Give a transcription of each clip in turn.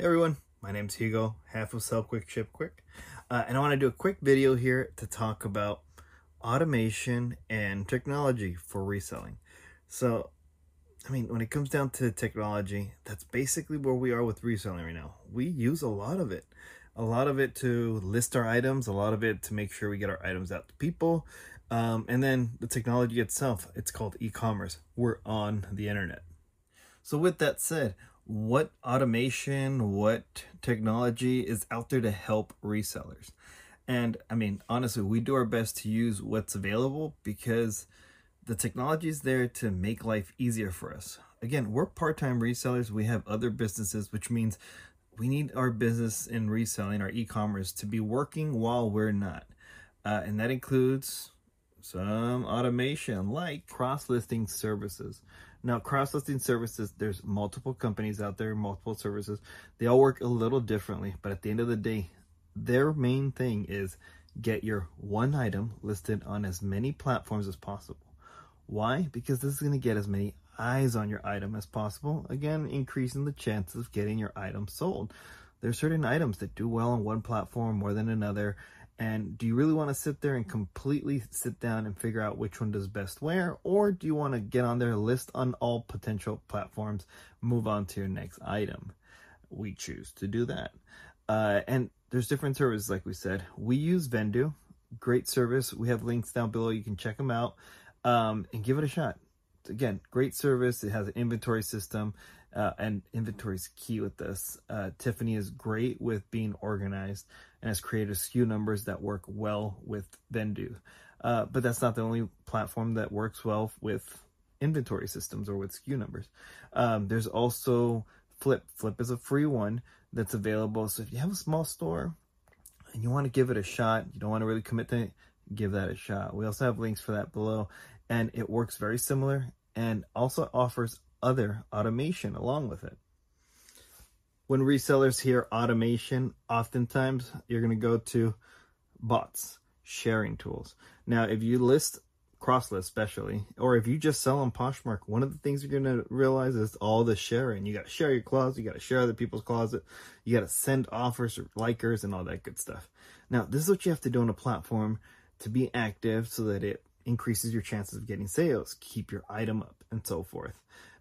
Hey everyone, my name's Hugo, half of Sell Quick Ship Quick, uh, and I want to do a quick video here to talk about automation and technology for reselling. So, I mean, when it comes down to technology, that's basically where we are with reselling right now. We use a lot of it. A lot of it to list our items, a lot of it to make sure we get our items out to people. Um, and then the technology itself, it's called e-commerce. We're on the internet. So with that said, what automation, what technology is out there to help resellers. And I mean, honestly, we do our best to use what's available because the technology is there to make life easier for us. Again, we're part-time resellers. We have other businesses, which means we need our business in reselling, our e-commerce, to be working while we're not. Uh, and that includes some automation like cross-listing services. Now, cross-listing services, there's multiple companies out there, multiple services. They all work a little differently, but at the end of the day, their main thing is get your one item listed on as many platforms as possible. Why? Because this is going to get as many eyes on your item as possible, again, increasing the chances of getting your item sold. There are certain items that do well on one platform more than another, and do you really want to sit there and completely sit down and figure out which one does best where? Or do you want to get on their list on all potential platforms, move on to your next item? We choose to do that. Uh, and there's different services, like we said. We use Vendoo, great service. We have links down below. You can check them out um, and give it a shot. Again, great service. It has an inventory system uh, and inventory is key with this. Uh, Tiffany is great with being organized and has created SKU numbers that work well with Vendoo. Uh, but that's not the only platform that works well with inventory systems or with SKU numbers. Um, there's also Flyp. Flyp is a free one that's available. So if you have a small store and you want to give it a shot, you don't want to really commit to it, give that a shot. We also have links for that below and it works very similar and also offers other automation along with it. When resellers hear automation, oftentimes you're going to go to bots, sharing tools. Now, if you list Crosslist especially, or if you just sell on Poshmark, one of the things you're going to realize is all the sharing. You got to share your closet, you got to share other people's closet, you got to send offers or likers and all that good stuff. Now, this is what you have to do on a platform to be active so that it increases your chances of getting sales, keep your item up, and so forth.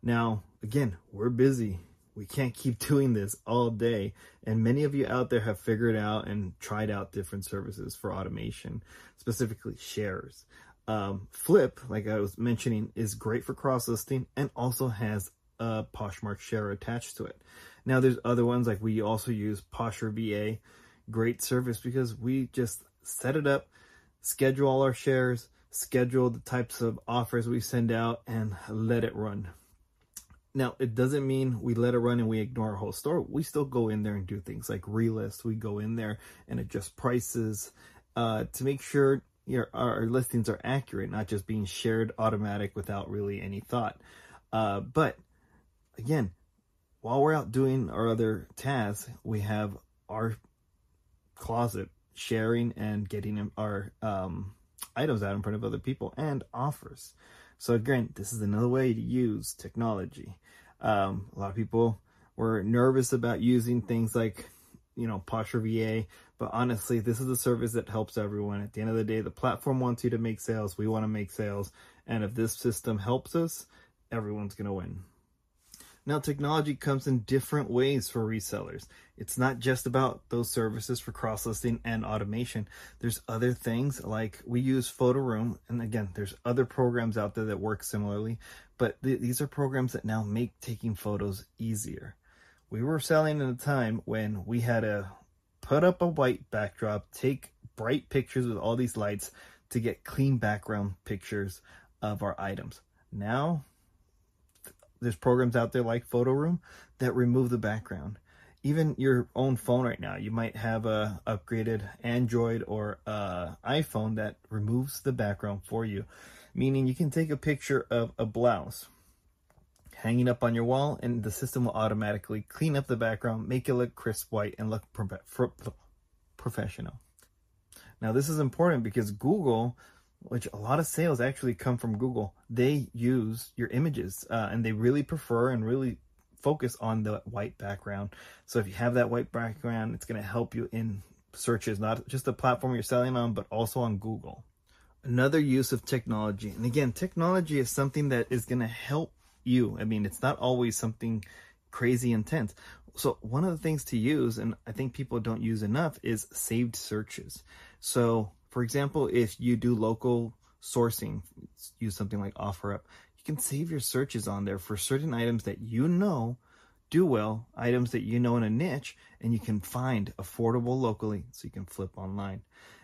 Now, again, we're busy. We can't keep doing this all day. And many of you out there have figured out and tried out different services for automation, specifically shares. Um, Flyp, like I was mentioning, is great for cross listing and also has a Poshmark share attached to it. Now, there's other ones like we also use Posher VA, great service because we just set it up, schedule all our shares, schedule the types of offers we send out, and let it run. Now, it doesn't mean we let it run and we ignore our whole store. We still go in there and do things like relist. We go in there and adjust prices uh, to make sure your, our listings are accurate, not just being shared automatic without really any thought. Uh, but again, while we're out doing our other tasks, we have our closet sharing and getting our um, items out in front of other people and offers. So again, this is another way to use technology. Um, a lot of people were nervous about using things like, you know, Posher VA, but honestly, this is a service that helps everyone. At the end of the day, the platform wants you to make sales. We want to make sales. And if this system helps us, everyone's going to win. Now, technology comes in different ways for resellers. It's not just about those services for cross listing and automation. There's other things like we use Photoroom, and again, there's other programs out there that work similarly, but th- these are programs that now make taking photos easier. We were selling in a time when we had to put up a white backdrop, take bright pictures with all these lights to get clean background pictures of our items. Now there's programs out there like Photo Room that remove the background. Even your own phone right now, you might have a upgraded Android or iPhone that removes the background for you, meaning you can take a picture of a blouse hanging up on your wall and the system will automatically clean up the background, make it look crisp white and look pro- professional. Now this is important because Google which a lot of sales actually come from Google. They use your images uh, and they really prefer and really focus on the white background. So if you have that white background, it's going to help you in searches, not just the platform you're selling on, but also on Google. Another use of technology, and again, technology is something that is going to help you. I mean, it's not always something crazy intense. So one of the things to use, and I think people don't use enough, is saved searches. So for example, if you do local sourcing, use something like OfferUp, you can save your searches on there for certain items that you know do well, items that you know in a niche, and you can find affordable locally so you can flip online.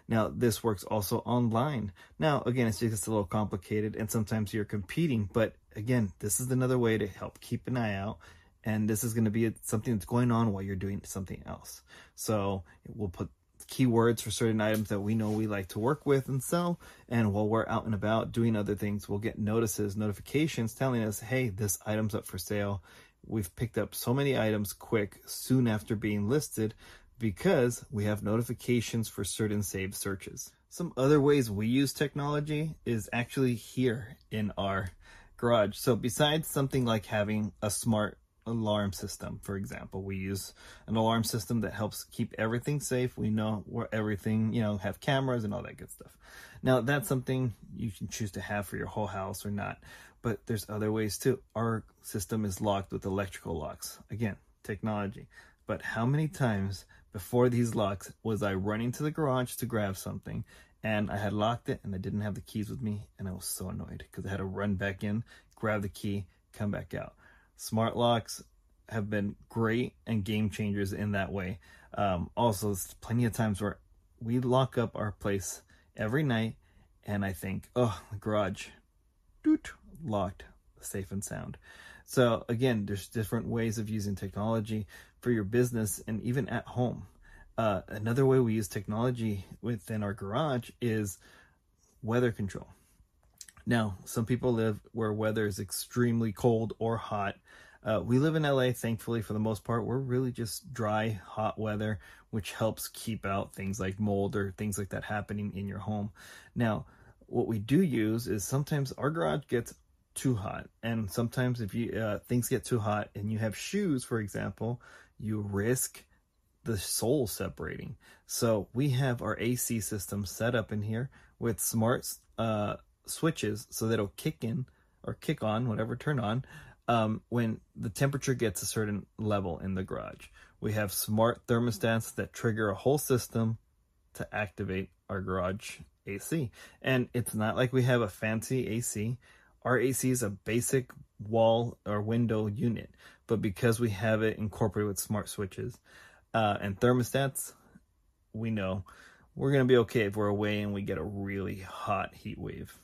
Now, this works also online. Now, again, it's just a little complicated and sometimes you're competing, but again, this is another way to help keep an eye out. And this is going to be something that's going on while you're doing something else. So we'll put keywords for certain items that we know we like to work with and sell. And while we're out and about doing other things, we'll get notices, notifications telling us, hey, this item's up for sale. We've picked up so many items quick soon after being listed because we have notifications for certain saved searches. Some other ways we use technology is actually here in our garage. So besides something like having a smart alarm system, for example. We use an alarm system that helps keep everything safe. We know where everything, you know, have cameras and all that good stuff. Now, that's something you can choose to have for your whole house or not, but there's other ways too. Our system is locked with electrical locks. Again, technology. But how many times before these locks was I running to the garage to grab something and I had locked it and I didn't have the keys with me and I was so annoyed because I had to run back in, grab the key, come back out smart locks have been great and game changers in that way. Um, also, there's plenty of times where we lock up our place every night, and I think, oh, the garage, doot, locked, safe and sound. So again, there's different ways of using technology for your business and even at home. Uh, another way we use technology within our garage is weather control. Now, some people live where weather is extremely cold or hot. Uh, we live in LA, thankfully, for the most part. We're really just dry, hot weather, which helps keep out things like mold or things like that happening in your home. Now, what we do use is sometimes our garage gets too hot, and sometimes if you uh, things get too hot and you have shoes, for example, you risk the sole separating. So we have our AC system set up in here with smart uh, switches so that it'll kick in or kick on, whatever, turn on, um, when the temperature gets a certain level in the garage. We have smart thermostats that trigger a whole system to activate our garage AC. And it's not like we have a fancy AC. Our AC is a basic wall or window unit, but because we have it incorporated with smart switches uh, and thermostats, we know we're going to be okay if we're away and we get a really hot heat wave.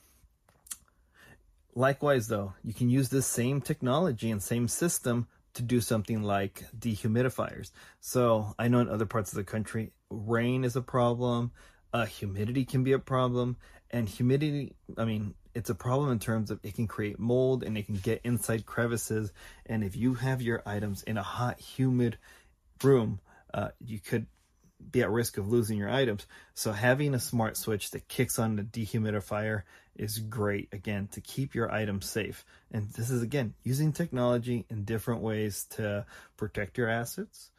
Likewise, though, you can use this same technology and same system to do something like dehumidifiers. So I know in other parts of the country, rain is a problem, uh, humidity can be a problem, and humidity, I mean, it's a problem in terms of it can create mold and it can get inside crevices. And if you have your items in a hot, humid room, uh, you could be at risk of losing your items. So having a smart switch that kicks on the dehumidifier is great again to keep your items safe. And this is again using technology in different ways to protect your assets.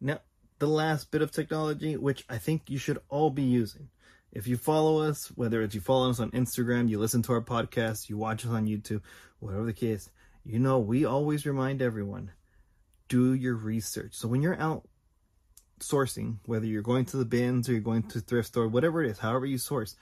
Now, the last bit of technology, which I think you should all be using. If you follow us, whether it's you follow us on Instagram, you listen to our podcast, you watch us on YouTube, whatever the case, you know we always remind everyone do your research. So when you're out sourcing, whether you're going to the bins or you're going to thrift store, whatever it is, however you source,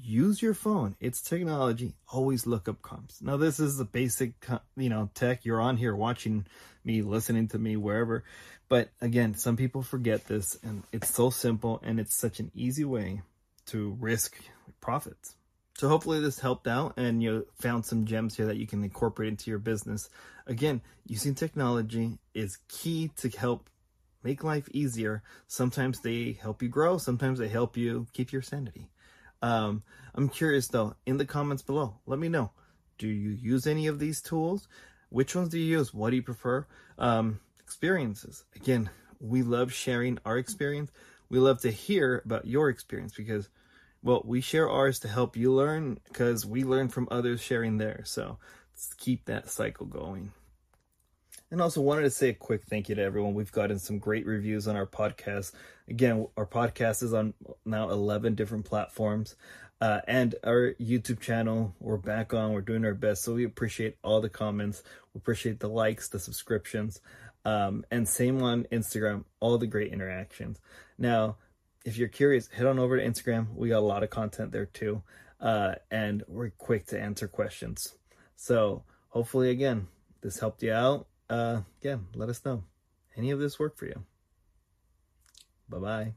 use your phone. It's technology. Always look up comps. Now, this is the basic, you know, tech. You're on here watching me, listening to me, wherever. But again, some people forget this, and it's so simple, and it's such an easy way to risk profits. So hopefully this helped out and you found some gems here that you can incorporate into your business. Again, using technology is key to help make life easier. Sometimes they help you grow, sometimes they help you keep your sanity. Um, I'm curious though, in the comments below, let me know. Do you use any of these tools? Which ones do you use? What do you prefer? Um, experiences. Again, we love sharing our experience. We love to hear about your experience because, well, we share ours to help you learn because we learn from others sharing theirs. So let's keep that cycle going. And also wanted to say a quick thank you to everyone. We've gotten some great reviews on our podcast. Again, our podcast is on now 11 different platforms. Uh, and our YouTube channel, we're back on. We're doing our best. So we appreciate all the comments. We appreciate the likes, the subscriptions. Um, and same on Instagram, all the great interactions. Now, if you're curious, head on over to Instagram. We got a lot of content there too. Uh, and we're quick to answer questions. So hopefully, again, this helped you out. Uh, yeah, let us know. Any of this work for you? Bye bye.